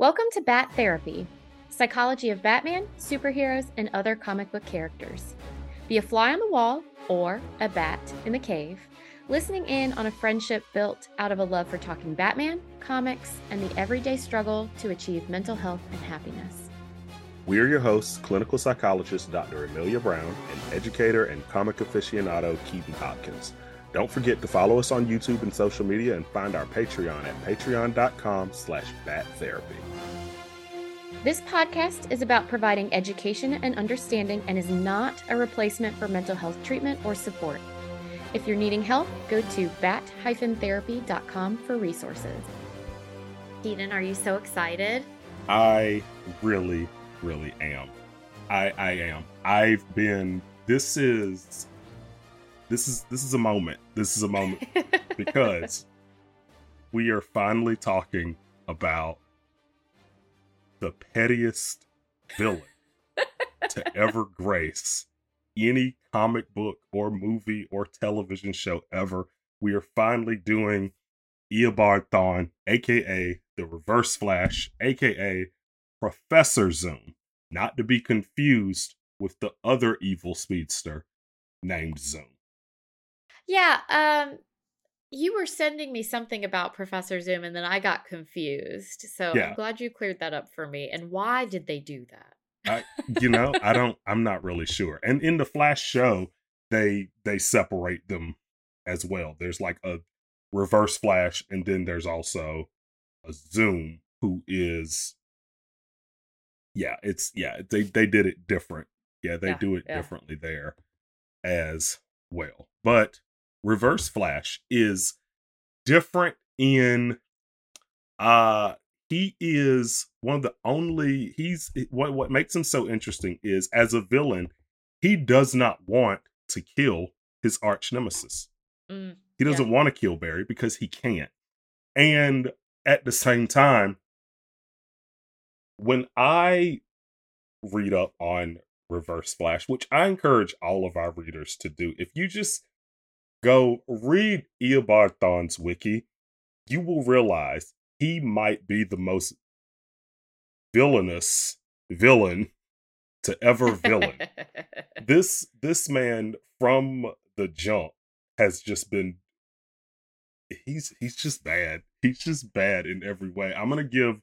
Welcome to Bat Therapy, psychology of Batman, superheroes, and other comic book characters. Be a fly on the wall or a bat in the cave, listening in on a friendship built out of a love for talking Batman, comics, and the everyday struggle to achieve mental health and happiness. We are your hosts, clinical psychologist Dr. Amelia Brown and educator and comic aficionado Keeden Hopkins. Don't forget to follow us on YouTube and social media and find our Patreon at patreon.com slash battherapy. This podcast is about providing education and understanding and is not a replacement for mental health treatment or support. If you're needing help, go to bat-therapy.com for resources. Keeden, are you so excited? I really, really am. I I am. I've been this is this is this is a moment. This is a moment because we are finally talking about the pettiest villain to ever grace any comic book or movie or television show ever. We are finally doing Eobard Thawne, aka the Reverse Flash, aka Professor Zoom, not to be confused with the other evil speedster named Zoom. Yeah, um you were sending me something about Professor Zoom and then I got confused. So Yeah. I'm glad you cleared that up for me. And why did they do that? I, you know, I don't. I'm not really sure. And in the Flash show, they they separate them as well. There's like a Reverse Flash, and then there's also a Zoom who is. Yeah, it's yeah. They they did it different. Yeah, they Yeah, do it yeah. differently there as well. But Reverse Flash is different in uh he is one of the only he's what what makes him so interesting is as a villain he does not want to kill his arch nemesis. Mm, he doesn't want to kill barry because he can't. And at the same time when i read up on reverse flash which i encourage all of our readers to do if you just go read eobard Thawne's wiki you will realize he might be the most villainous villain to ever villain. this this man from the jump has just been he's he's just bad. He's just bad in every way. I'm going to give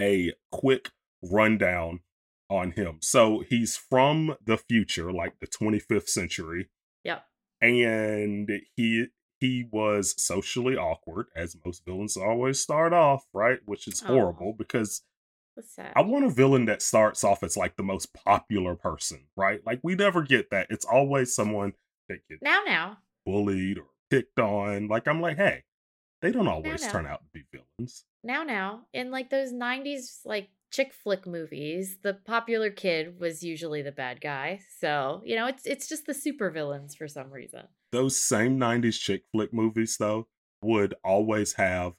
a quick rundown on him. So he's from the future like the 25th century. And he he was socially awkward as most villains always start off right which is horrible because i want a villain that starts off as like the most popular person right like we never get that it's always someone that gets now, now. bullied or picked on like i'm like hey they don't always no. turn out to be villains Now, now. In like those 90s, like chick flick movies, the popular kid was usually the bad guy. So, you know, it's it's just the supervillains for some reason. those same 90s chick flick movies though would always have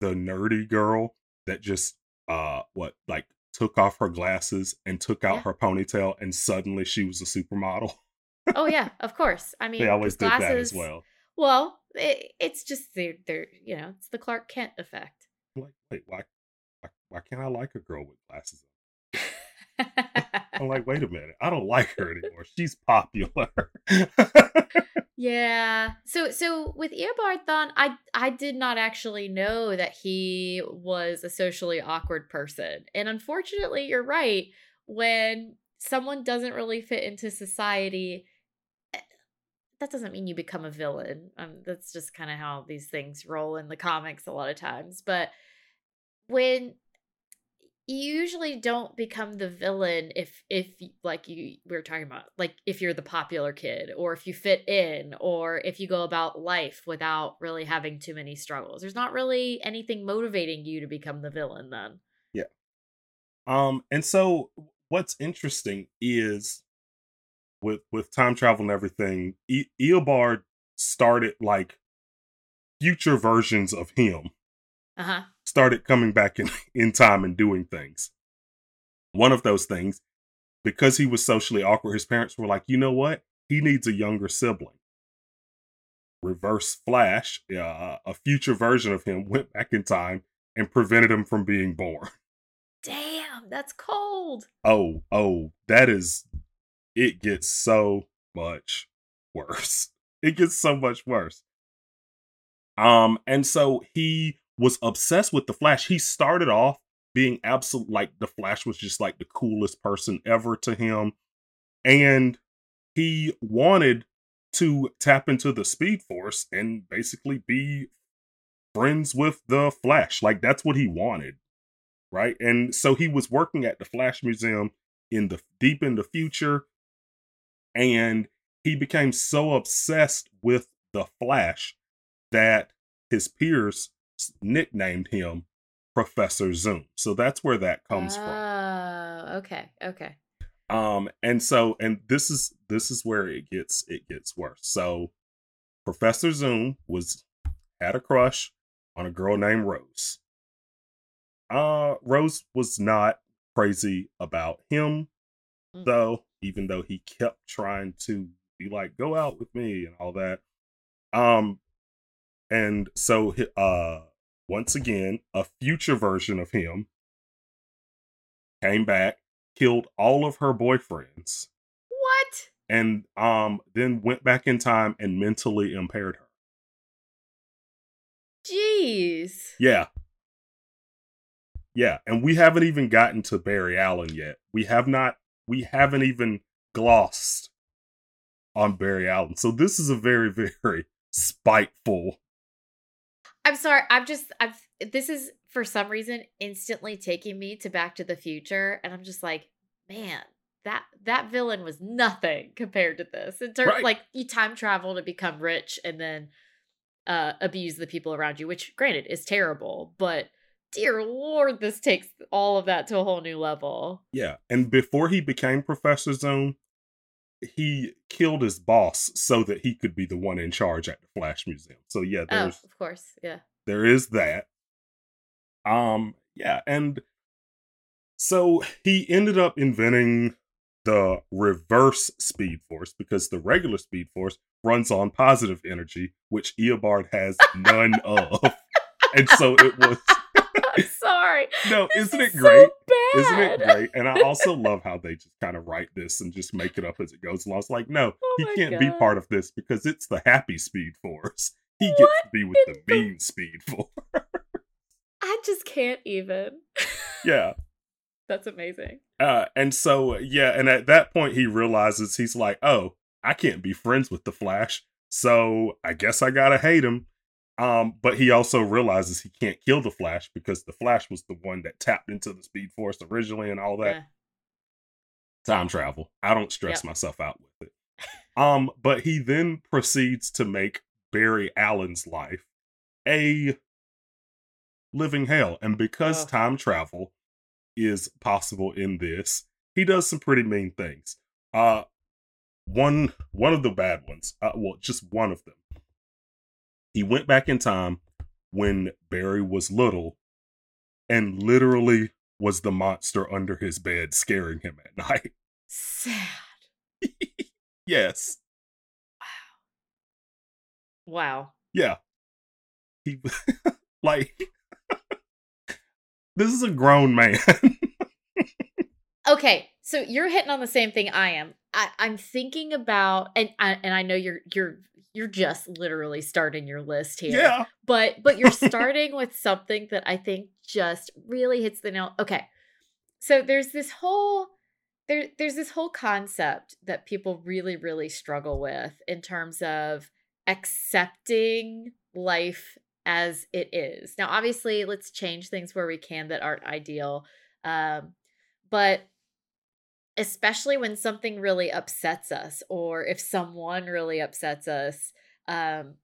the nerdy girl that just uh what like took off her glasses and took out Yeah. her ponytail and suddenly she was a supermodel Oh, yeah, of course. I mean, they always did that as well Well, it, it's just they're, they're, you know, it's the Clark Kent effect. Like wait why, why can't i like a girl with glasses i'm like wait a minute i don't like her anymore she's popular Yeah. So so with Eobard Thawne, I I did not actually know that he was a socially awkward person. And unfortunately, you're right. When someone doesn't really fit into society, eh, that doesn't mean you become a villain. Um, that's just kind of how these things roll in the comics a lot of times. But when you usually don't become the villain if if like you we were talking about like if you're the popular kid or if you fit in or if you go about life without really having too many struggles. There's not really anything motivating you to become the villain then. Yeah. Um, and so what's interesting is with with time travel and everything, e- Eobard started like future versions of him. Uh-huh started coming back in in time and doing things. One of those things, because he was socially awkward, his parents were like, you know what? He needs a younger sibling. Reverse Flash, uh, a future version of him, went back in time and prevented him from being born. Damn, that's cold. Oh, oh, that is it gets so much worse. It gets so much worse. Um, and so he was obsessed with the Flash. He started off being absolute like the Flash was just like the coolest person ever to him. And he wanted to tap into the Speed Force and basically be friends with the Flash. Like that's what he wanted. Right? And so he was working at the Flash Museum in the deep in the future and he became so obsessed with the Flash that his peers nicknamed him Professor Zoom. So that's where that comes oh, from. Oh, okay, okay. Um, and so and this is this is where it gets it gets worse. So Professor Zoom was had a crush on a girl named Rose. Uh Rose was not crazy about him mm. though, even though he kept trying to be like, go out with me and all that. Um and so uh once again, a future version of him came back, killed all of her boyfriends. What? And um then went back in time and mentally impaired her. Jeez. Yeah. Yeah, and we haven't even gotten to Barry Allen yet. We have not we haven't even glossed on Barry Allen. So this is a very very spiteful I'm sorry. I'm just I've this is for some reason instantly taking me to Back to the Future and I'm just like, man, that that villain was nothing compared to this. In terms right. like you time travel to become rich and then uh abuse the people around you, which granted is terrible, but dear lord, this takes all of that to a whole new level. Yeah. And before he became Professor Zoom, he killed his boss so that he could be the one in charge at the Flash Museum. So yeah, oh, there's oh, of course, yeah. There is that. Um, yeah, and so he ended up inventing the reverse speed force because the regular speed force runs on positive energy, which Eobard has none of. And so it was I'm sorry. No, isn't it great? So isn't it great? And I also love how they just kind of write this and just make it up as it goes along. It's like, no, oh he can't God. be part of this because it's the happy Speed Force. He what gets to be with the, the mean Speed Force. I just can't even. Yeah. That's amazing. Uh, and so yeah, and at that point he realizes he's like, oh, I can't be friends with the Flash, so I guess I gotta hate him. Um, but he also realizes he can't kill the Flash because the Flash was the one that tapped into the Speed Force originally and all that. Yeah. Time travel. I don't stress yep. myself out with it. Um, but he then proceeds to make Barry Allen's life a living hell. And because oh. time travel is possible in this, he does some pretty mean things. Uh one one of the bad ones, uh, well, just one of them he went back in time when Barry was little and literally was the monster under his bed scaring him at night. Sad. yes. Wow. Wow. Yeah. He like this is a grown man. okay, so you're hitting on the same thing I am. I, I'm thinking about, and I, and I know you're you're you're just literally starting your list here. Yeah. But but you're starting with something that I think just really hits the nail. Okay. So there's this whole there there's this whole concept that people really really struggle with in terms of accepting life as it is. Now obviously let's change things where we can that aren't ideal. Um but especially when something really upsets us or if someone really upsets us um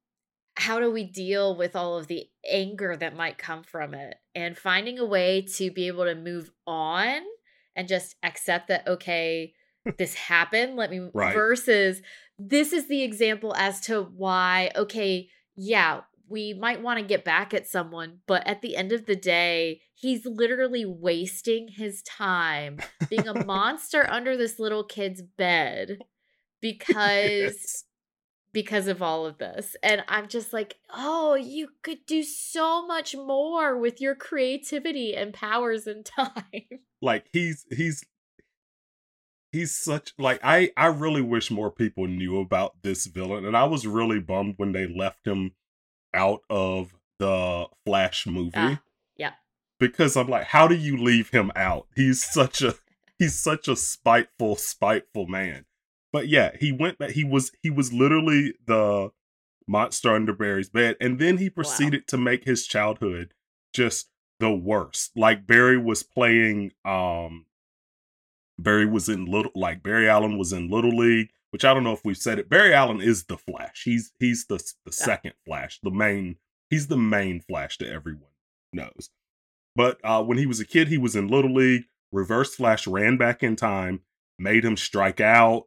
how do we deal with all of the anger that might come from it and finding a way to be able to move on and just accept that okay this happened let me right. versus this is the example as to why okay yeah we might want to get back at someone, but at the end of the day, he's literally wasting his time being a monster under this little kid's bed because yes. because of all of this. And I'm just like, oh, you could do so much more with your creativity and powers and time. Like he's he's he's such like I I really wish more people knew about this villain and I was really bummed when they left him out of the Flash movie. Ah, yeah. Because I'm like how do you leave him out? He's such a he's such a spiteful spiteful man. But yeah, he went back. He was he was literally the monster under Barry's bed, and then he proceeded wow. to make his childhood just the worst. Like Barry was playing. um Barry was in little like Barry Allen was in Little League, which I don't know if we've said it. Barry Allen is the Flash. He's he's the the yeah. second Flash, the main. He's the main Flash that everyone knows. But uh, when he was a kid, he was in Little League. Reverse Flash ran back in time, made him strike out,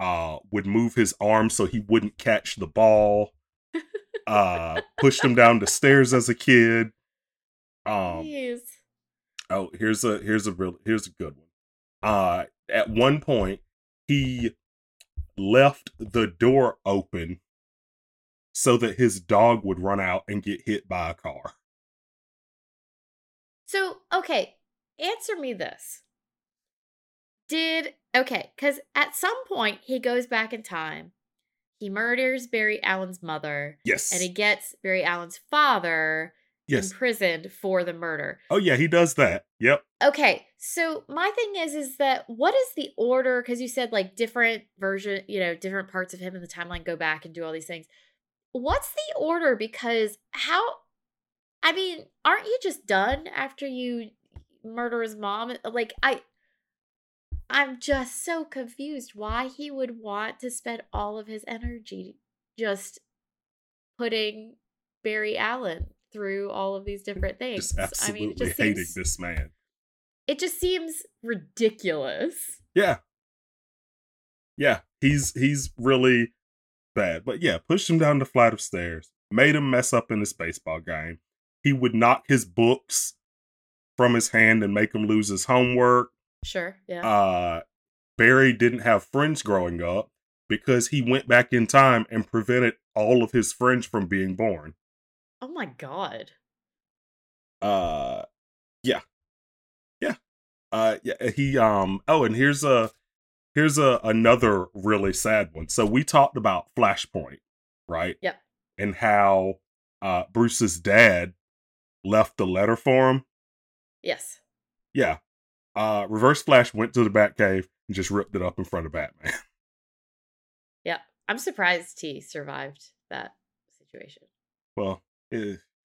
uh, would move his arm so he wouldn't catch the ball. uh, pushed him down the stairs as a kid. Um, Jeez. oh, here's a here's a real here's a good one. Uh, at one point, he left the door open so that his dog would run out and get hit by a car. So, okay, answer me this. Did okay, because at some point he goes back in time. He murders Barry Allen's mother. Yes. And he gets Barry Allen's father yes. imprisoned for the murder. Oh yeah, he does that. Yep. Okay. So my thing is is that what is the order cuz you said like different version, you know, different parts of him in the timeline go back and do all these things. What's the order because how I mean, aren't you just done after you murder his mom? Uh, like I I'm just so confused why he would want to spend all of his energy just putting Barry Allen through all of these different things. Just absolutely I mean, just hating seems, this man. It just seems ridiculous. Yeah. Yeah, he's he's really bad. But yeah, pushed him down the flight of stairs, made him mess up in his baseball game. He would knock his books from his hand and make him lose his homework. Sure. Yeah. Uh, Barry didn't have friends growing up because he went back in time and prevented all of his friends from being born. Oh my god. Uh, yeah, yeah, uh, yeah. He um. Oh, and here's a here's a another really sad one. So we talked about Flashpoint, right? Yep. And how uh Bruce's dad left the letter for him. Yes. Yeah. Uh, Reverse Flash went to the Batcave and just ripped it up in front of Batman. Yeah, I'm surprised he survived that situation. Well,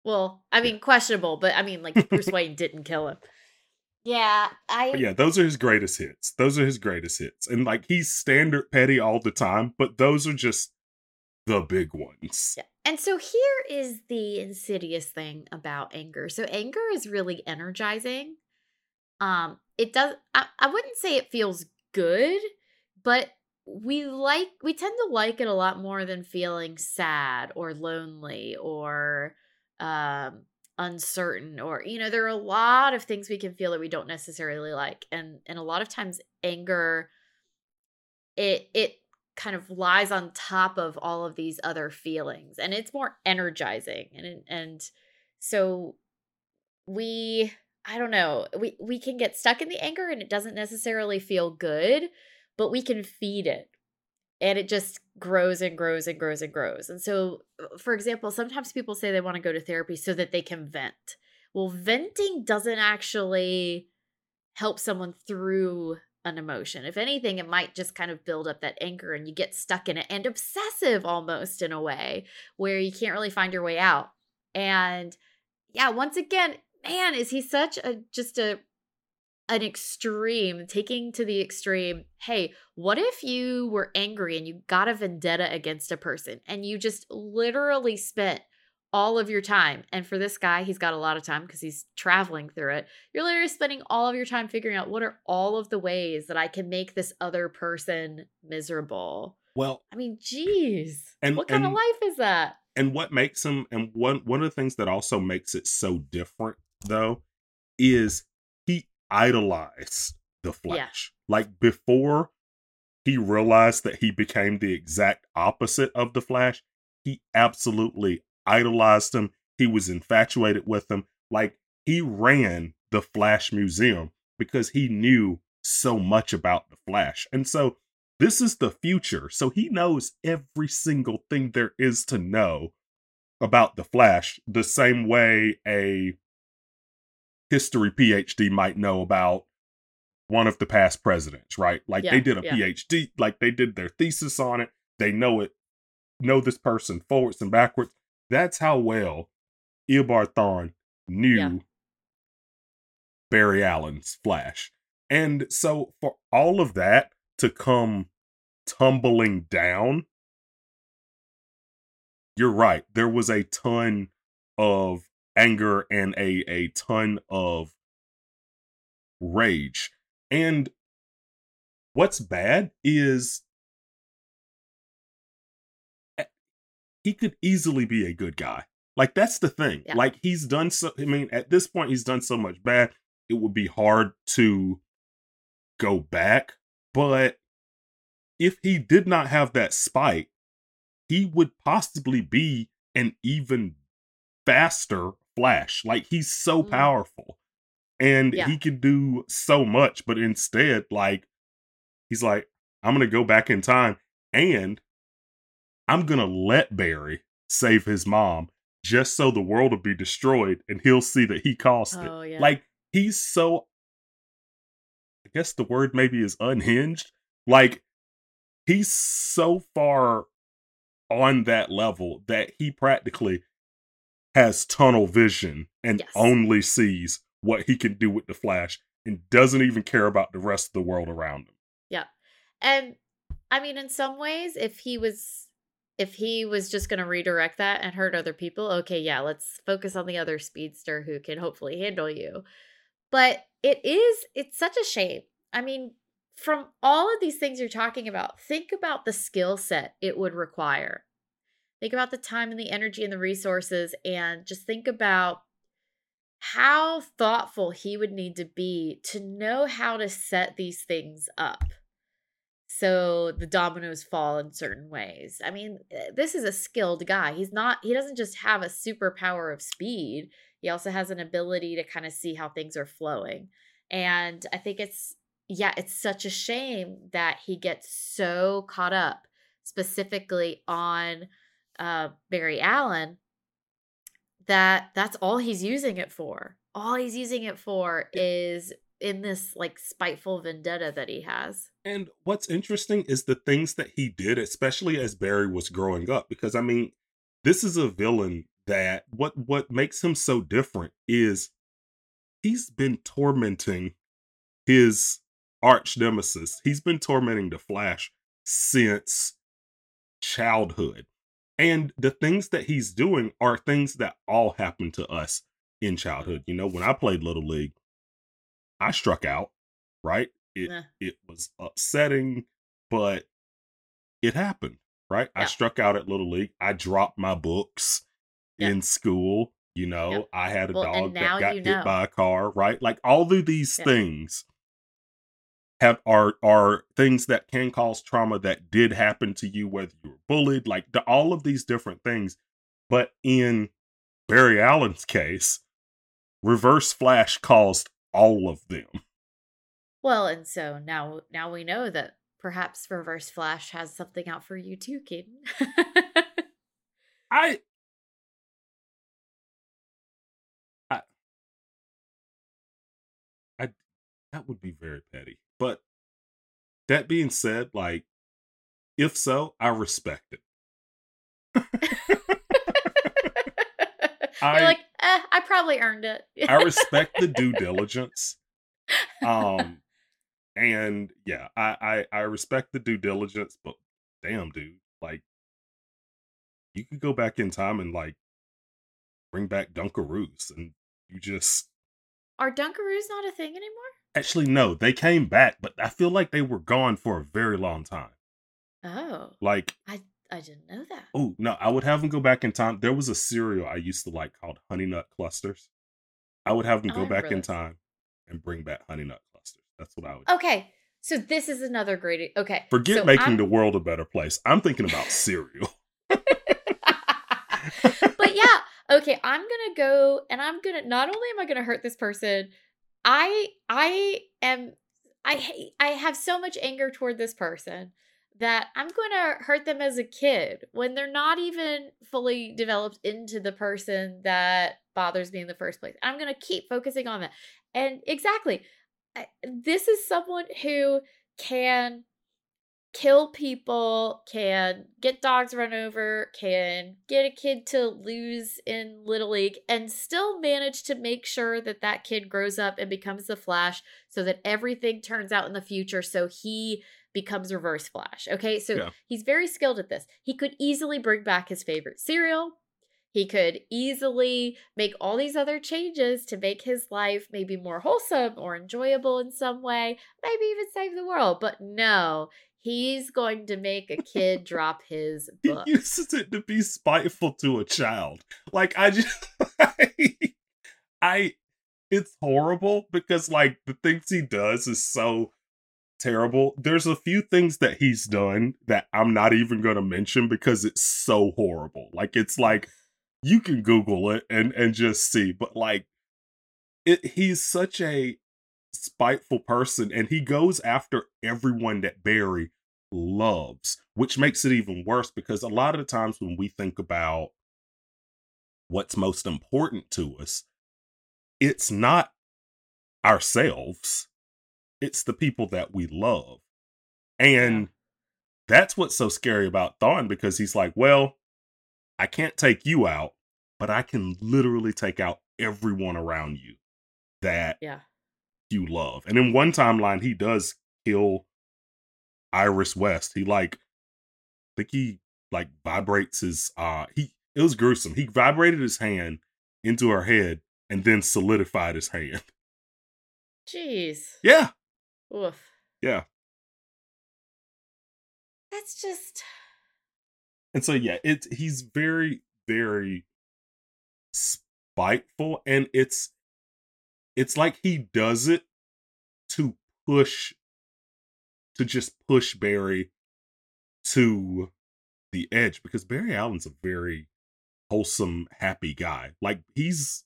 well, I mean, questionable, but I mean, like Bruce Wayne didn't kill him. Yeah, I. But yeah, those are his greatest hits. Those are his greatest hits, and like he's standard petty all the time, but those are just the big ones. Yeah. And so here is the insidious thing about anger. So anger is really energizing. Um, it does I, I wouldn't say it feels good, but we like we tend to like it a lot more than feeling sad or lonely or um uncertain or you know there are a lot of things we can feel that we don't necessarily like and and a lot of times anger it it kind of lies on top of all of these other feelings and it's more energizing and and so we I don't know. We we can get stuck in the anger and it doesn't necessarily feel good, but we can feed it. And it just grows and grows and grows and grows. And so, uh, for example, sometimes people say they want to go to therapy so that they can vent. Well, venting doesn't actually help someone through an emotion. If anything, it might just kind of build up that anger and you get stuck in it and obsessive almost in a way where you can't really find your way out. And yeah, once again, man, is he such a just a an extreme, taking to the extreme. Hey, what if you were angry and you got a vendetta against a person and you just literally spent all of your time. And for this guy, he's got a lot of time because he's traveling through it. You're literally spending all of your time figuring out what are all of the ways that I can make this other person miserable. Well, I mean, geez, and, what kind and, of life is that? And what makes him, and one one of the things that also makes it so different though is he idolized the Flash. Yeah. Like before he realized that he became the exact opposite of the Flash, he absolutely idolized him. He was infatuated with him. Like he ran the Flash Museum because he knew so much about the Flash. And so this is the future. So he knows every single thing there is to know about the Flash, the same way a history PhD might know about one of the past presidents, right? Like yeah, they did a yeah. PhD, like they did their thesis on it. They know it, know this person forwards and backwards. That's how well Eobard Thawne knew yeah. Barry Allen's Flash. And so for all of that to come tumbling down, you're right. There was a ton of anger and a a ton of rage. And what's bad is he could easily be a good guy. Like that's the thing. Yeah. Like he's done so I mean at this point he's done so much bad. It would be hard to go back, but if he did not have that spike, he would possibly be an even faster Flash. Like he's so mm. powerful and yeah. he can do so much, but instead, like, he's like, I'm gonna go back in time and I'm gonna let Barry save his mom just so the world will be destroyed and he'll see that he caused oh, it. Yeah. Like he's so I guess the word maybe is unhinged. Like he's so far on that level that he practically has tunnel vision and yes. only sees what he can do with the Flash and doesn't even care about the rest of the world around him. Yeah. And I mean in some ways if he was if he was just going to redirect that and hurt other people, okay, yeah, let's focus on the other speedster who can hopefully handle you. But it is it's such a shame. I mean, from all of these things you're talking about, think about the skill set it would require. Think about the time and the energy and the resources, and just think about how thoughtful he would need to be to know how to set these things up so the dominoes fall in certain ways. I mean, eh, this is a skilled guy. He's not, he doesn't just have a superpower of speed, he also has an ability to kind of see how things are flowing. And I think it's yeah, it's such a shame that he gets so caught up specifically on uh, Barry Allen that that's all he's using it for. All he's using it for is in this like spiteful vendetta that he has. And what's interesting is the things that he did, especially as Barry was growing up, because I mean, this is a villain that what what makes him so different is he's been tormenting his arch nemesis. He's been tormenting the Flash since childhood. And the things that he's doing are things that all happened to us in childhood. You know, when I played Little League, I struck out, right? It nah. it was upsetting, but it happened, right? Yeah. I struck out at Little League. I dropped my books yeah. in school. You know, yeah. I had a well, dog that got hit know. by a car, right? Like all of these things have are are things that can cause trauma that did happen to you whether you were bullied like the, all of these different things. But in barry allen's case reverse flash caused all of them. Well and so now now we know that perhaps reverse flash has something out for you too kid i I, I that would be very petty. But that being said, like, if so, I respect it. I, You're like, eh, I probably earned it. I respect the due diligence. Um, and yeah, I, I I respect the due diligence, but damn, dude, like, you could go back in time and like bring back Dunkaroos, and you just are Dunkaroos not a thing anymore? Actually, no, they came back, but I feel like they were gone for a very long time. Oh. Like I I didn't know that. Oh, no, I would have them go back in time. There was a cereal I used to like called Honey Nut Clusters. I would have them oh, go back in time and bring back Honey Nut Clusters. That's what I would Okay. So this is another great. Okay, Forget so making I'm- the world a better place. I'm thinking about cereal. but yeah, okay, I'm gonna go and I'm gonna not only am I gonna hurt this person, I I am I I have so much anger toward this person that I'm gonna hurt them as a kid when they're not even fully developed into the person that bothers me in the first place. I'm gonna keep focusing on that. And exactly, this is someone who can kill people, can get dogs run over, can get a kid to lose in Little League, and still manage to make sure that that kid grows up and becomes the Flash so that everything turns out in the future so he becomes Reverse Flash. Okay, so Yeah. he's very skilled at this. He could easily bring back his favorite cereal. He could easily make all these other changes to make his life maybe more wholesome or enjoyable in some way, maybe even save the world. But no, he's going to make a kid drop his He book. uses it to be spiteful to a child. Like I just I, I it's horrible because like the things he does is so terrible. There's a few things that he's done that I'm not even going to mention because it's so horrible. Like it's like you can google it and and just see but like it he's such a spiteful person and he goes after everyone that Barry loves, which makes it even worse because a lot of the times when we think about what's most important to us, it's not ourselves, it's the people that we love. And that's what's so scary about Thawne because he's like, well, I can't take you out, but I can literally take out everyone around you that Yeah. You love. And in one timeline, he does kill Iris West. He like, I think he like vibrates his uh he it was gruesome. He vibrated his hand into her head and then solidified his hand. Jeez. Yeah. Oof. Yeah. That's just And so yeah, it's he's very, very spiteful and it's it's like he does it to push to just push Barry to the edge because Barry Allen's a very wholesome, happy guy. Like he's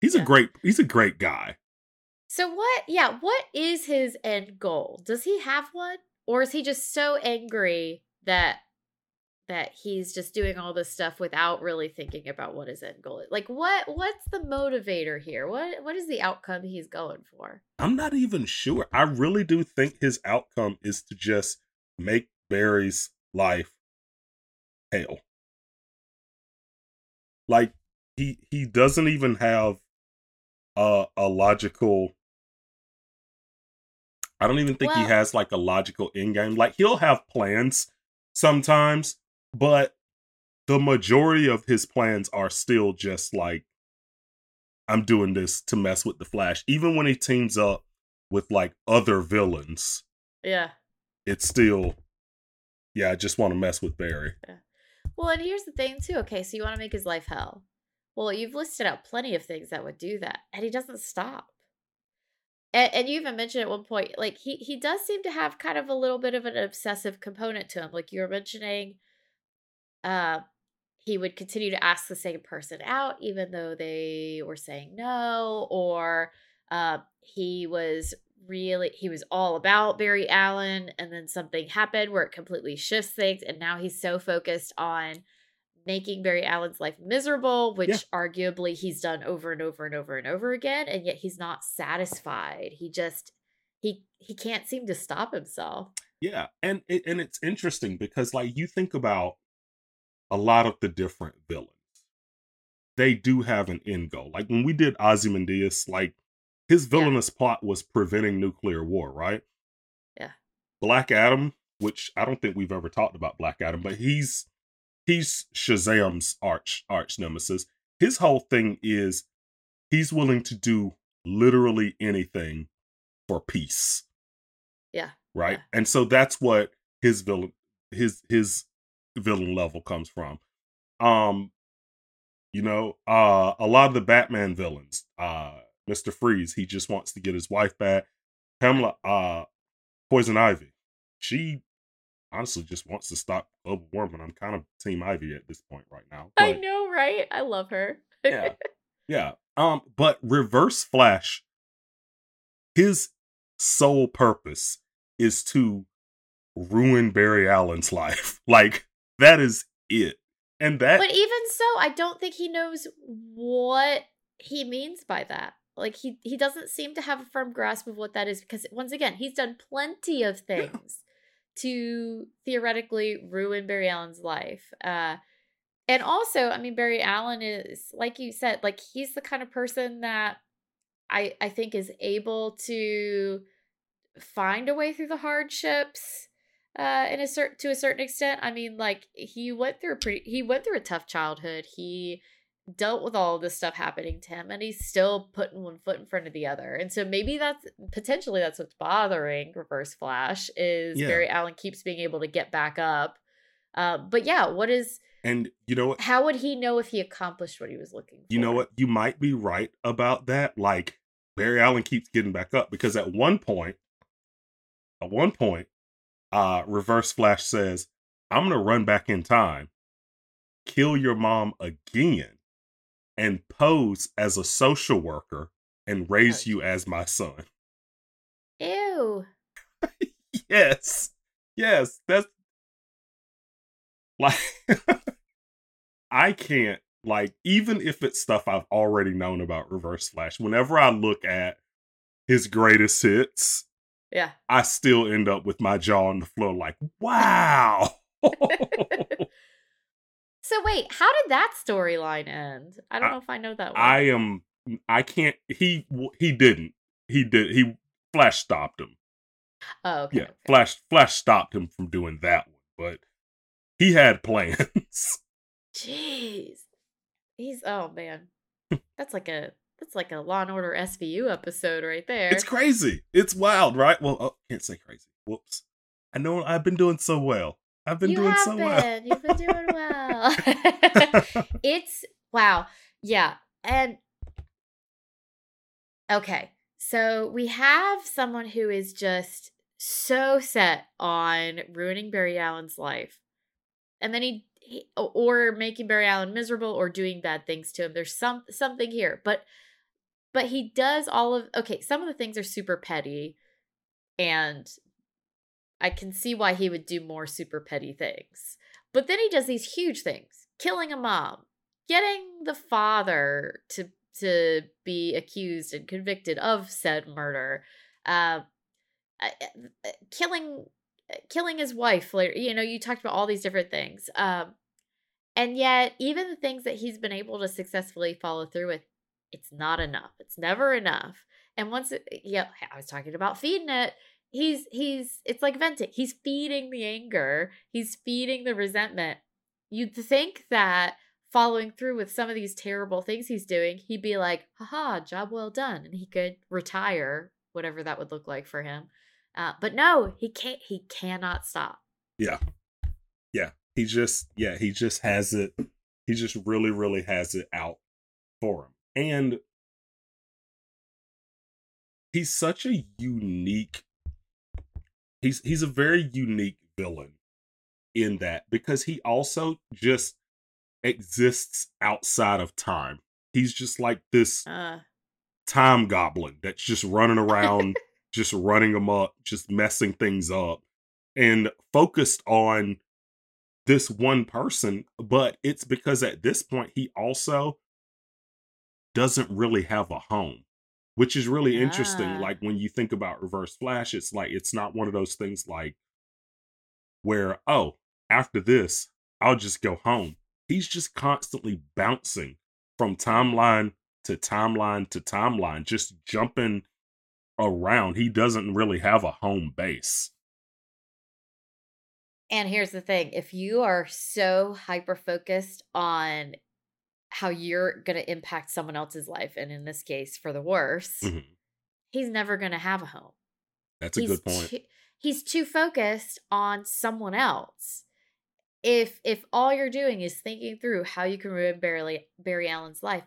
he's Yeah. a great he's a great guy. So what yeah, what is his end goal? Does he have one? Or is he just so angry that that he's just doing all this stuff without really thinking about what his end goal is? Like what what's the motivator here? What what is the outcome he's going for? I'm not even sure. I really do think his outcome is to just make Barry's life hell. Like he he doesn't even have a a logical I don't even think he has like a logical end game. Like he'll have plans sometimes, but the majority of his plans are still just like I'm doing this to mess with the Flash. Even when he teams up with like other villains, Yeah. it's still yeah, I just want to mess with Barry. Yeah. Well, and here's the thing too. Okay, so you want to make his life hell. Well, you've listed out plenty of things that would do that, and he doesn't stop. And, and you even mentioned at one point, like he he does seem to have kind of a little bit of an obsessive component to him. Like you were mentioning, uh, he would continue to ask the same person out, even though they were saying no, or uh, he was really he was all about Barry Allen, and then something happened where it completely shifts things, and now he's so focused on making Barry Allen's life miserable, which Yeah. arguably he's done over and over and over and over again, and yet he's not satisfied. He just he he can't seem to stop himself. Yeah, and and it's interesting because like you think about a lot of the different villains, they do have an end goal. Like when we did Ozymandias, like his villainous plot was preventing nuclear war, right? Yeah. Black Adam, which I don't think we've ever talked about Black Adam, but he's he's Shazam's arch arch nemesis. His whole thing is he's willing to do literally anything for peace Yeah. right Yeah. and so that's what his villain his his villain level comes from um you know uh a lot of the batman villains uh mr freeze he just wants to get his wife back pamela uh Poison Ivy. She honestly just wants to stop global warming. I'm kind of Team Ivy at this point right now. I know, right? I love her. yeah, yeah. Um, but Reverse Flash, his sole purpose is to ruin Barry Allen's life. Like that is it. And that But even so, I don't think he knows what he means by that. Like he he doesn't seem to have a firm grasp of what that is because once again, he's done plenty of things to theoretically ruin Barry Allen's life. Uh and also, I mean Barry Allen is like you said, like he's the kind of person that I I think is able to find a way through the hardships uh in a certain to a certain extent i mean like he went through a pretty he went through a tough childhood he dealt with all this stuff happening to him and he's still putting one foot in front of the other and so maybe that's potentially that's what's bothering reverse flash is Yeah. barry allen keeps being able to get back up uh, but yeah what is and you know what? how would he know if he accomplished what he was looking for You know what? You might be right about that. Like Barry Allen keeps getting back up because at one point, at one point, uh, Reverse Flash says, "I'm gonna run back in time, kill your mom again, and pose as a social worker and raise you as my son." ew yes, yes, that's like I can't like even if it's stuff I've already known about Reverse Flash. Whenever I look at his greatest hits, yeah I still end up with my jaw on the floor, like, wow. so wait how did that storyline end i don't I- know if i know that one I am. I can't. He he didn't. He did. He Flash stopped him. oh okay, Yeah, okay. Flash Flash stopped him from doing that one, but he had plans. Jeez. He's oh man. That's like a that's like a Law and Order SVU episode right there. It's crazy. It's wild, right? Well, oh, can't say crazy. Whoops. I know I've been doing so well. I've been you doing have so been. You've been doing well. well. it's wow. Yeah. And okay. So we have someone who is just so set on ruining Barry Allen's life. And then he, he or making Barry Allen miserable or doing bad things to him. There's some something here. But but he does all of okay, some of the things are super petty and I can see why he would do more super petty things. But then he does these huge things, killing a mom, getting the father to to be accused and convicted of said murder, uh, uh, uh, killing uh, killing his wife later. You know, you talked about all these different things. Um, and yet, even the things that he's been able to successfully follow through with, it's not enough. It's never enough. And once, it, yeah, I was talking about feeding it he's he's it's like venting he's feeding the anger he's feeding the resentment you'd think that following through with some of these terrible things he's doing he'd be like haha job well done and he could retire whatever that would look like for him uh, but no he can't he cannot stop yeah. Yeah. He just yeah, he just has it he just really, really has it out for him. And he's such a unique he's he's a very unique villain in that because he also just exists outside of time. He's just like this uh time goblin that's just running around, just running amok, just messing things up, and focused on this one person. But it's because at this point, he also doesn't really have a home, which is really interesting. Ah. Like when you think about Reverse Flash, it's like it's not one of those things like where, oh, after this, I'll just go home. He's just constantly bouncing from timeline to timeline to timeline, just jumping around. He doesn't really have a home base. And here's the thing if you are so hyper focused on how you're going to impact someone else's life, and in this case, for the worse, Mhm. he's never going to have a home. That's a he's good point. Too, he's too focused on someone else. If if all you're doing is thinking through how you can ruin Barry Barry Allen's life,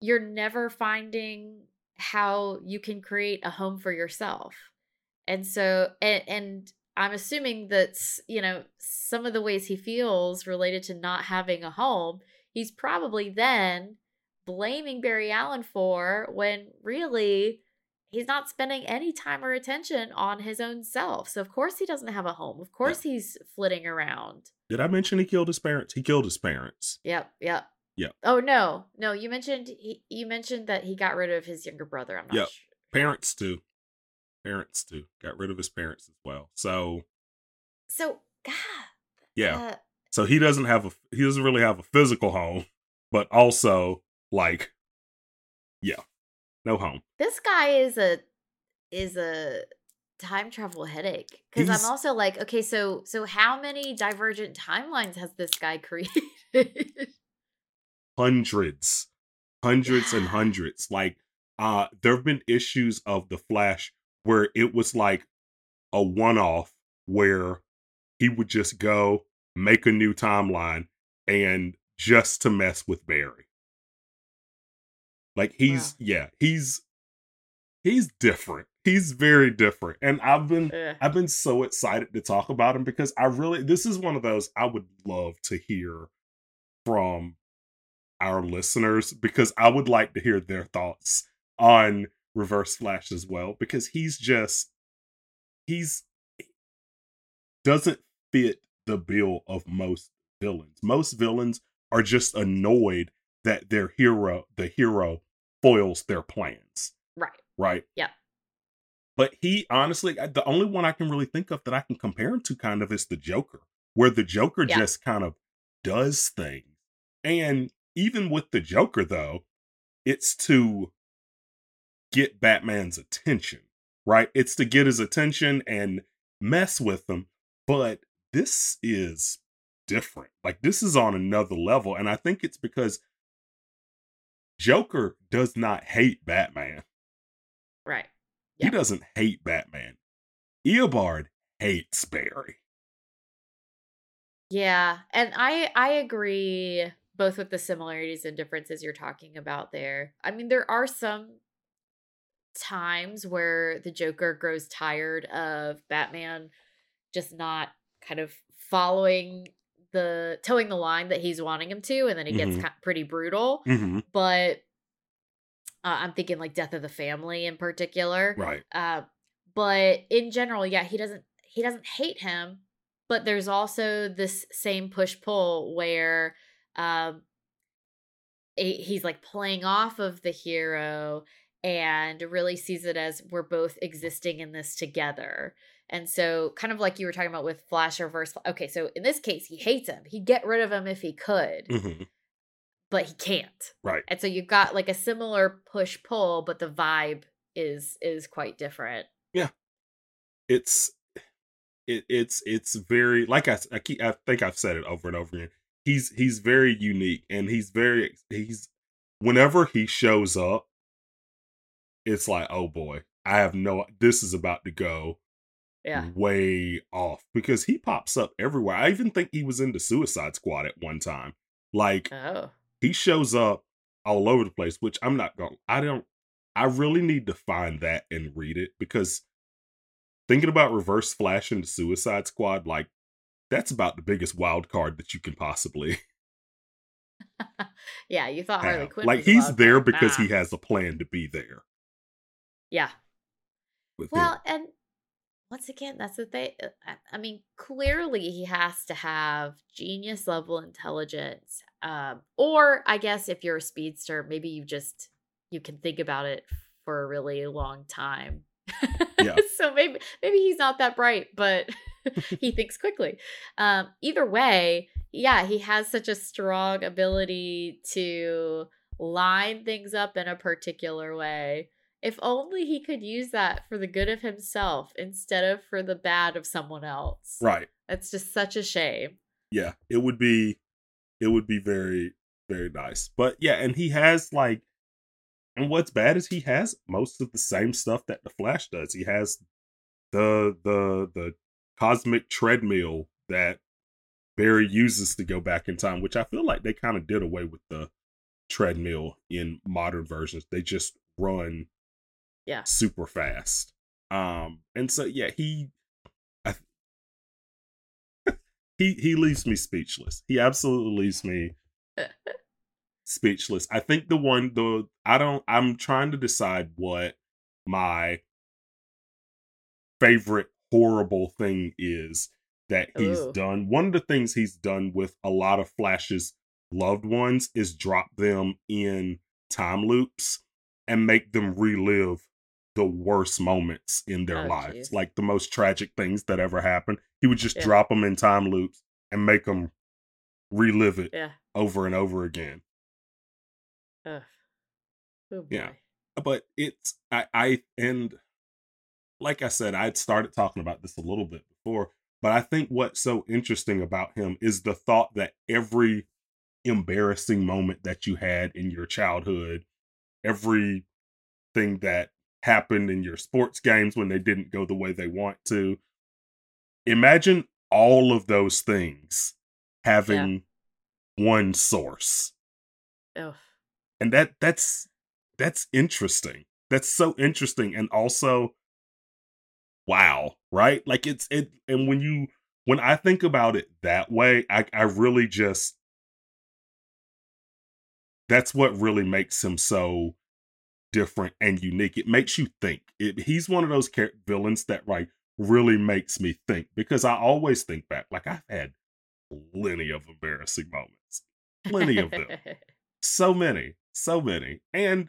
you're never finding how you can create a home for yourself. And so and and I'm assuming that you know some of the ways he feels related to not having a home, he's probably then blaming Barry Allen for when really he's not spending any time or attention on his own self. So of course he doesn't have a home. Of course yeah. he's flitting around. Did I mention he killed his parents? He killed his parents. Yep, yep. Yep. Oh no. No, you mentioned he you mentioned that he got rid of his younger brother. I'm not yep. sure. Parents too. Parents too. Got rid of his parents as well. So So God. Yeah. Uh, so he doesn't have a he doesn't really have a physical home, but also like yeah no home. This guy is a is a time travel headache because I'm also like, okay, so so how many divergent timelines has this guy created? hundreds, hundreds and hundreds. Like, uh, there have been issues of the Flash where it was like a one off where he would just go make a new timeline and just to mess with Barry. Like he's wow. yeah, he's he's different. He's very different. And I've been yeah. I've been so excited to talk about him because I really this is one of those I would love to hear from our listeners because I would like to hear their thoughts on Reverse Flash as well because he's just he's doesn't fit the bill of most villains. Most villains are just annoyed that their hero, the hero, foils their plans. Right. Right. Yeah. But he honestly, the only one I can really think of that I can compare him to kind of is the Joker, where the Joker yeah. just kind of does things. And even with the Joker, though, it's to get Batman's attention, right? It's to get his attention and mess with him. But this is different. Like, this is on another level. And I think it's because Joker does not hate Batman. Right. Yep. He doesn't hate Batman. Eobard hates Barry. Yeah, and I I agree both with the similarities and differences you're talking about there. I mean, there are some times where the Joker grows tired of Batman just not kind of following the toeing the line that he's wanting him to, and then it gets mm-hmm. pretty brutal. Mm-hmm. But uh, I'm thinking like Death of the Family in particular, right? Uh, but in general, yeah, he doesn't he doesn't hate him, but there's also this same push pull where um he's like playing off of the hero and really sees it as we're both existing in this together and so, kind of like you were talking about with Flash Reverse. Okay, so in this case, he hates him. He'd get rid of him if he could, mm-hmm. but he can't. Right. And so you've got like a similar push pull, but the vibe is is quite different. Yeah, it's it, it's it's very like I I, keep, I think I've said it over and over again. He's he's very unique, and he's very he's whenever he shows up, it's like oh boy, I have no. This is about to go yeah. way off because he pops up everywhere. I even think he was in the Suicide Squad at one time. Like oh. he shows up all over the place, which I'm not going I don't I really need to find that and read it because thinking about Reverse Flash and the Suicide Squad, like that's about the biggest wild card that you can possibly Yeah, you thought have. Harley Quinn. Like he's there because nah. he has a plan to be there. Yeah. well, him. and once again, that's the thing. Uh, I mean, clearly he has to have genius level intelligence. Um, or I guess if you're a speedster, maybe you just you can think about it for a really long time. Yeah. so maybe maybe he's not that bright, but he thinks quickly. Um, either way, yeah, he has such a strong ability to line things up in a particular way if only he could use that for the good of himself instead of for the bad of someone else. Right. That's just such a shame. Yeah, it would be it would be very very nice. But yeah, and he has like and what's bad is he has most of the same stuff that the Flash does. He has the the the cosmic treadmill that Barry uses to go back in time, which I feel like they kind of did away with the treadmill in modern versions. They just run yeah super fast Um, and so yeah, he, I, he he leaves me speechless. He absolutely leaves me speechless. I think the one the I don't I'm trying to decide what my favorite horrible thing is that he's Ooh. done. One of the things he's done with a lot of Flash's loved ones is drop them in time loops and make them relive the worst moments in their oh, lives, geez. like the most tragic things that ever happened. He would just yeah. drop them in time loops and make them relive it yeah. over and over again. Uh, oh yeah, but it's I I and like I said, I'd started talking about this a little bit before, but I think what's so interesting about him is the thought that every embarrassing moment that you had in your childhood, everything that happened in your sports games when they didn't go the way they want to. Imagine all of those things having yeah. one source. Oh. And that that's that's interesting. That's so interesting and also wow, right? Like it's it and when you when I think about it that way, I I really just that's what really makes him so different and unique. It makes you think. It, he's one of those villains that like really makes me think because I always think back. Like I've had plenty of embarrassing moments, plenty of them, so many, so many, and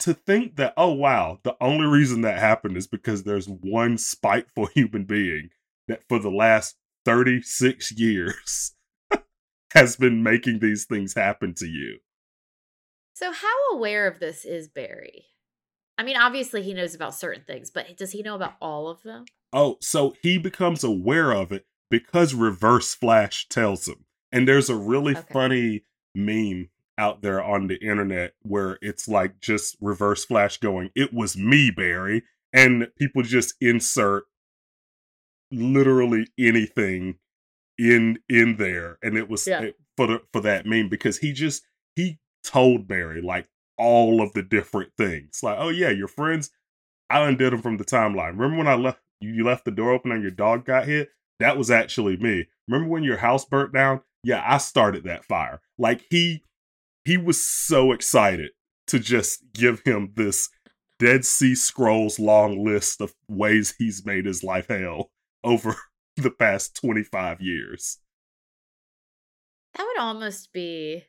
to think that oh wow, the only reason that happened is because there's one spiteful human being that for the last 36 years has been making these things happen to you. So, how aware of this is Barry? I mean, obviously he knows about certain things, but does he know about all of them? Oh, so he becomes aware of it because Reverse Flash tells him. And there's a really okay. funny meme out there on the internet where it's like just Reverse Flash going, It was me, Barry. And people just insert literally anything in in there and it was yeah. For the, for that meme because he just he told Barry like all of the different things. Like oh yeah your friends I undid them from the timeline. Remember when I left you left the door open and your dog got hit? That was actually me. Remember when your house burnt down? Yeah I started that fire. Like he he was so excited to just give him this Dead Sea Scrolls long list of ways he's made his life hell over the past 25 years. That would almost be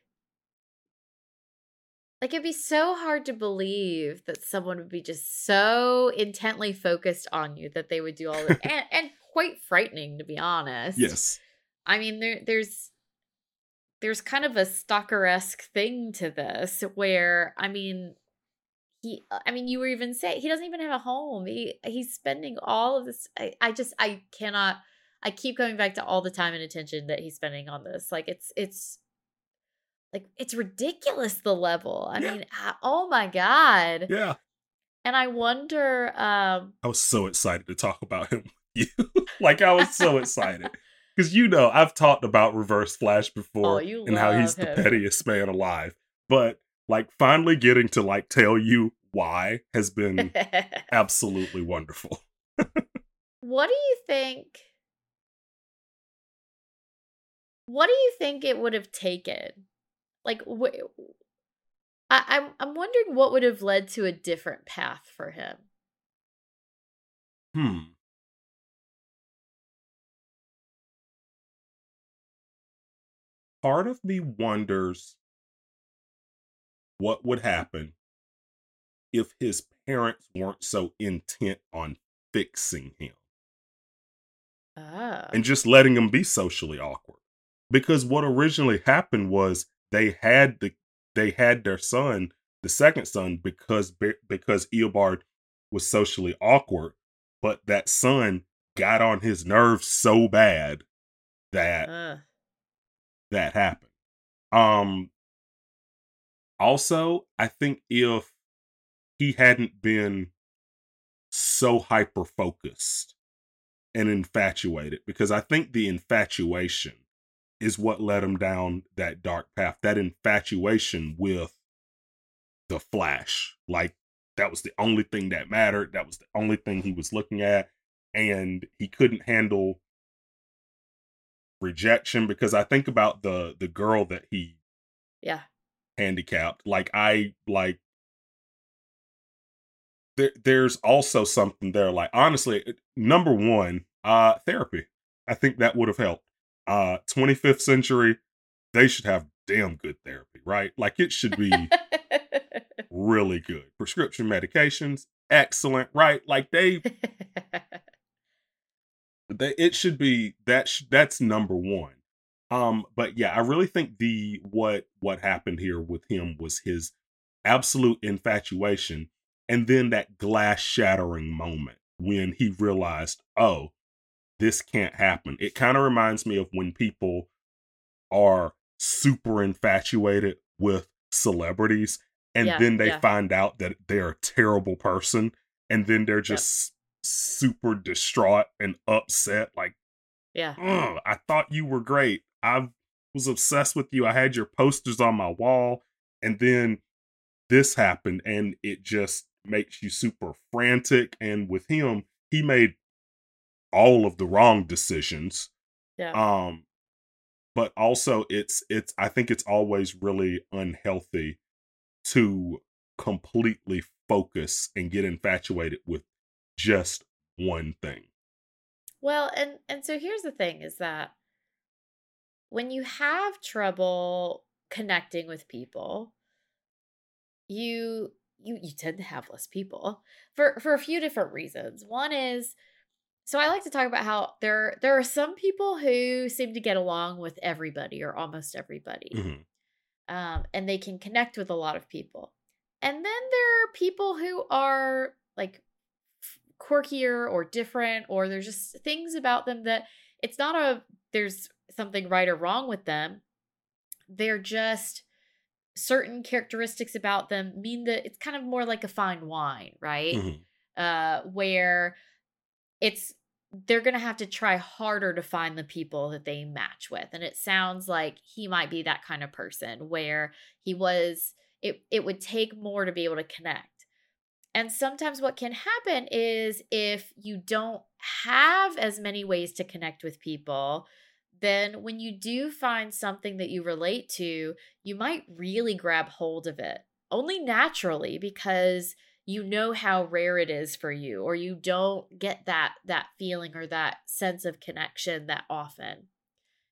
like it'd be so hard to believe that someone would be just so intently focused on you that they would do all this and, and quite frightening to be honest. Yes. I mean there there's there's kind of a stalker-esque thing to this where I mean he uh, I mean you were even saying he doesn't even have a home. He he's spending all of this I, I just I cannot I keep going back to all the time and attention that he's spending on this. Like it's it's like it's ridiculous the level. I yeah. mean, oh my god. Yeah. And I wonder um I was so excited to talk about him. You. like I was so excited. Cuz you know, I've talked about Reverse Flash before oh, and how he's him. the pettiest man alive. But like finally getting to like tell you why has been absolutely wonderful. what do you think what do you think it would have taken? Like, wh- I- I'm I'm wondering what would have led to a different path for him. Hmm. Part of me wonders what would happen if his parents weren't so intent on fixing him. Ah. And just letting him be socially awkward because what originally happened was they had the they had their son, the second son, because because Eobard was socially awkward, but that son got on his nerves so bad that uh. that happened. Um also, I think if he hadn't been so hyper focused and infatuated, because I think the infatuation is what led him down that dark path. That infatuation with the Flash, like that was the only thing that mattered. That was the only thing he was looking at. And he couldn't handle rejection because I think about the the girl that he yeah handicapped. Like I like there there's also something there. Like honestly, number one, uh therapy. I think that would have helped. Uh 25th century, they should have damn good therapy, right? Like it should be really good. Prescription medications, excellent, right? Like they they it should be that sh- that's number 1. Um but yeah, I really think the what what happened here with him was his absolute infatuation and then that glass shattering moment when he realized, "Oh, this can't happen." It kind of reminds me of when people are super infatuated with celebrities and yeah, then they yeah. find out that they're a terrible person and then they're just yep. super distraught and upset like yeah i thought you were great i was obsessed with you i had your posters on my wall and then this happened and it just makes you super frantic and with him he made all of the wrong decisions yeah um but also it's it's i think it's always really unhealthy to completely focus and get infatuated with just one thing. Well, and and so here's the thing is that when you have trouble connecting with people, you you you tend to have less people for for a few different reasons. One is so I like to talk about how there there are some people who seem to get along with everybody or almost everybody. Mm-hmm um, and they can connect with a lot of people. And then there are people who are like quirkier or different, or there's just things about them that it's not a there's something right or wrong with them. They're just certain characteristics about them mean that it's kind of more like a fine wine, right? Mm-hmm. Uh, where it's they're going to have to try harder to find the people that they match with. And it sounds like he might be that kind of person where he was it it would take more to be able to connect. And sometimes what can happen is if you don't have as many ways to connect with people, then when you do find something that you relate to, you might really grab hold of it only naturally because you know how rare it is for you or you don't get that that feeling or that sense of connection that often.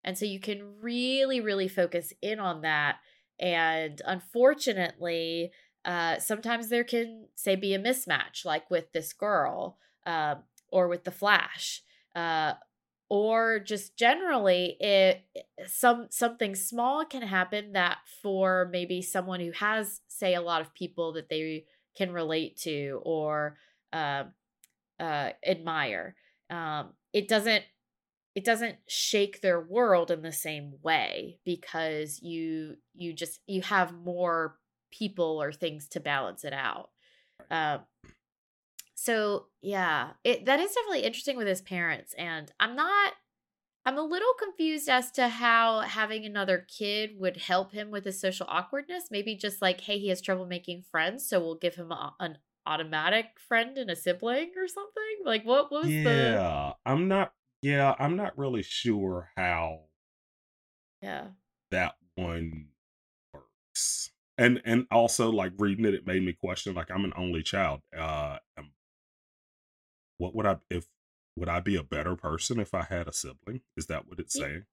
And so you can really really focus in on that. And unfortunately uh, sometimes there can say be a mismatch like with this girl uh, or with the flash uh, or just generally it some something small can happen that for maybe someone who has say a lot of people that they can relate to or uh, uh, admire. Um, it doesn't it doesn't shake their world in the same way because you you just you have more people or things to balance it out. Um, so yeah, it that is definitely interesting with his parents, and I'm not I'm a little confused as to how having another kid would help him with his social awkwardness. Maybe just like, hey, he has trouble making friends, so we'll give him a, an automatic friend and a sibling or something. Like, what, what was yeah, the? Yeah, I'm not. Yeah, I'm not really sure how. Yeah. That one works, and and also like reading it, it made me question. Like, I'm an only child. Uh, what would I if would I be a better person if I had a sibling? Is that what it's saying?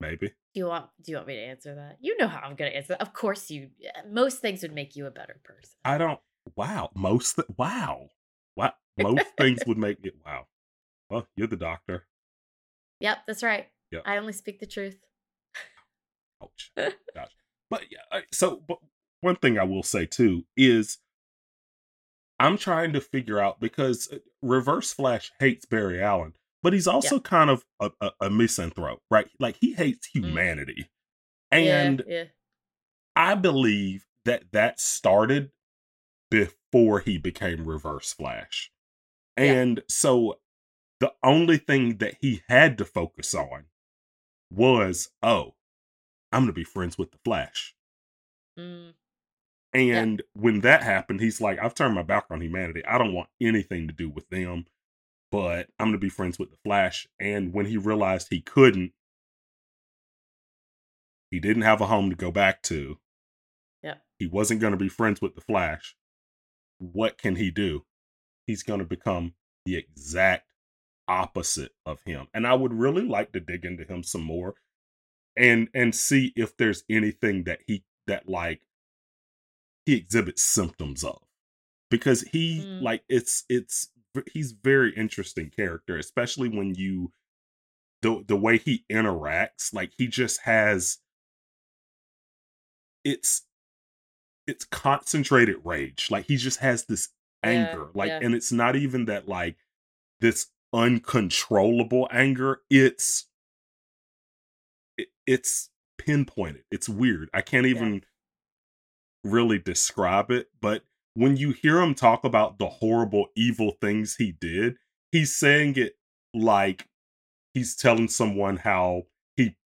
Maybe. Do you want do you want me to answer that? You know how I'm going to answer that. Of course you most things would make you a better person. I don't wow, most th- wow. What most things would make it wow. Well, you're the doctor. Yep, that's right. Yep. I only speak the truth. Ouch. Gosh. But yeah, uh, so but one thing I will say too is I'm trying to figure out because uh, Reverse Flash hates Barry Allen, but he's also yeah. kind of a, a, a, misanthrope, right? Like he hates mm. humanity. Mm. And yeah, yeah. I believe that that started before he became Reverse Flash. And so the only thing that he had to focus on was, oh, I'm going to be friends with the Flash. Mm. And yeah. when that happened, he's like, I've turned my back on humanity. I don't want anything to do with them, but I'm going to be friends with the Flash. And when he realized he couldn't, he didn't have a home to go back to. Yeah. He wasn't going to be friends with the Flash. What can he do? He's going to become the exact opposite of him. And I would really like to dig into him some more and and see if there's anything that he that like he exhibits symptoms of because he mm. like it's it's he's very interesting character especially when you the the way he interacts like he just has it's it's concentrated rage like he just has this anger yeah, like yeah. and it's not even that like this uncontrollable anger it's it, it's pinpointed it's weird i can't even yeah. Really describe it but when you hear him talk about the horrible evil things he did he's saying it like he's telling someone how he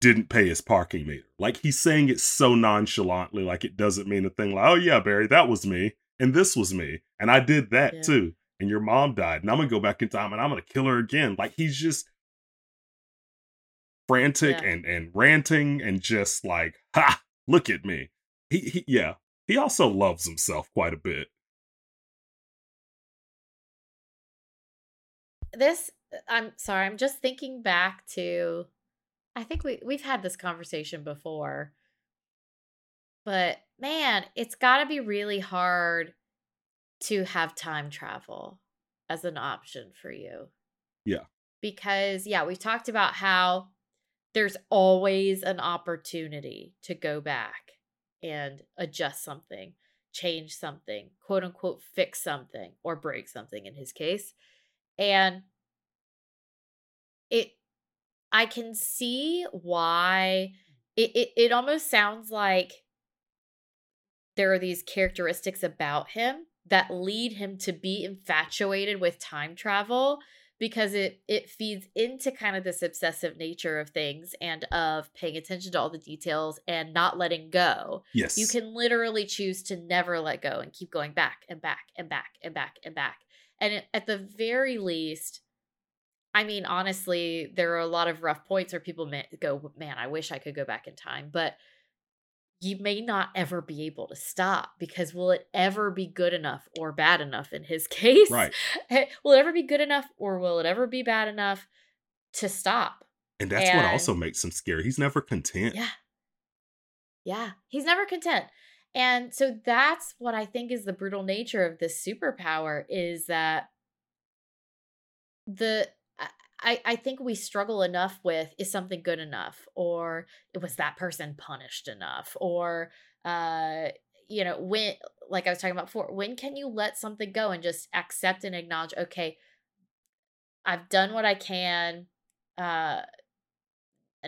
didn't pay his parking meter like he's saying it so nonchalantly like it doesn't mean a thing like oh yeah barry that was me and this was me and i did that yeah. too and your mom died, and I'm gonna go back in time and I'm gonna kill her again. Like he's just frantic yeah. and and ranting and just like, ha, look at me. He, he yeah. He also loves himself quite a bit. This uh, I'm sorry, I'm just thinking back to I think we we've had this conversation before. But man, it's got to be really hard to have time travel as an option for you. Yeah. Because, yeah, we've talked about how there's always an opportunity to go back and adjust something, change something, quote unquote, fix something or break something in his case. And it, I can see why it, it, it almost sounds like there are these characteristics about him that lead him to be infatuated with time travel because it it feeds into kind of this obsessive nature of things and of paying attention to all the details and not letting go. Yes. You can literally choose to never let go and keep going back and back and back and back and back. And at the very least, I mean, honestly, there are a lot of rough points where people go, man, I wish I could go back in time. But you may not ever be able to stop because will it ever be good enough or bad enough in his case? Right. Eh, will it ever be good enough or will it ever be bad enough to stop? And that's and, what also makes him scary. He's never content. Yeah. Yeah. He's never content. And so that's what I think is the brutal nature of this superpower is that the uh, I, I think we struggle enough with is something good enough? or was that person punished enough? or uh you know when like i was talking about before when can you let something go and just accept and acknowledge okay i've done what i can uh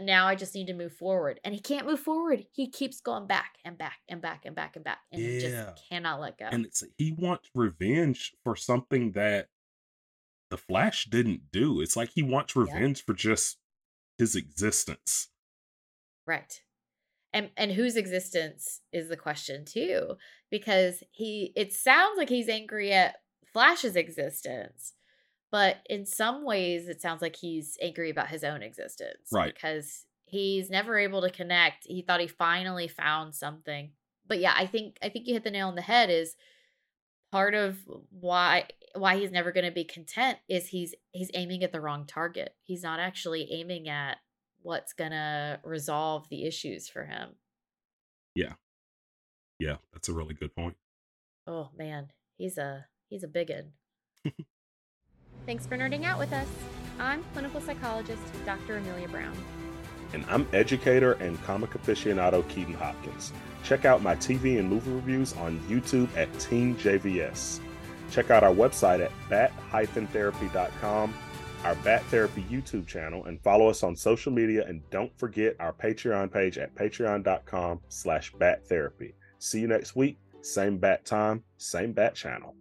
now i just need to move forward and he can't move forward he keeps going back and back and back and back and back and yeah. he just cannot let go. And it's he wants revenge for something that the Flash didn't do. It's like he wants revenge yeah. for just his existence. Right. And and whose existence is the question too because he it sounds like he's angry at Flash's existence. But in some ways it sounds like he's angry about his own existence right. because he's never able to connect. He thought he finally found something. But yeah, I think I think you hit the nail on the head is part of why why he's never going to be content is he's he's aiming at the wrong target. He's not actually aiming at what's going to resolve the issues for him. Yeah. Yeah, that's a really good point. Oh man, he's a he's a biggin. Thanks for nerding out with us. I'm clinical psychologist Dr. Amelia Brown. And I'm educator and comic aficionado Keeden Hopkins. Check out my TV and movie reviews on YouTube at Team JVS. Check out our website at bat-therapy.com, our Bat Therapy YouTube channel, and follow us on social media. And don't forget our Patreon page at patreon.com slash bat therapy. See you next week. Same bat time, same bat channel.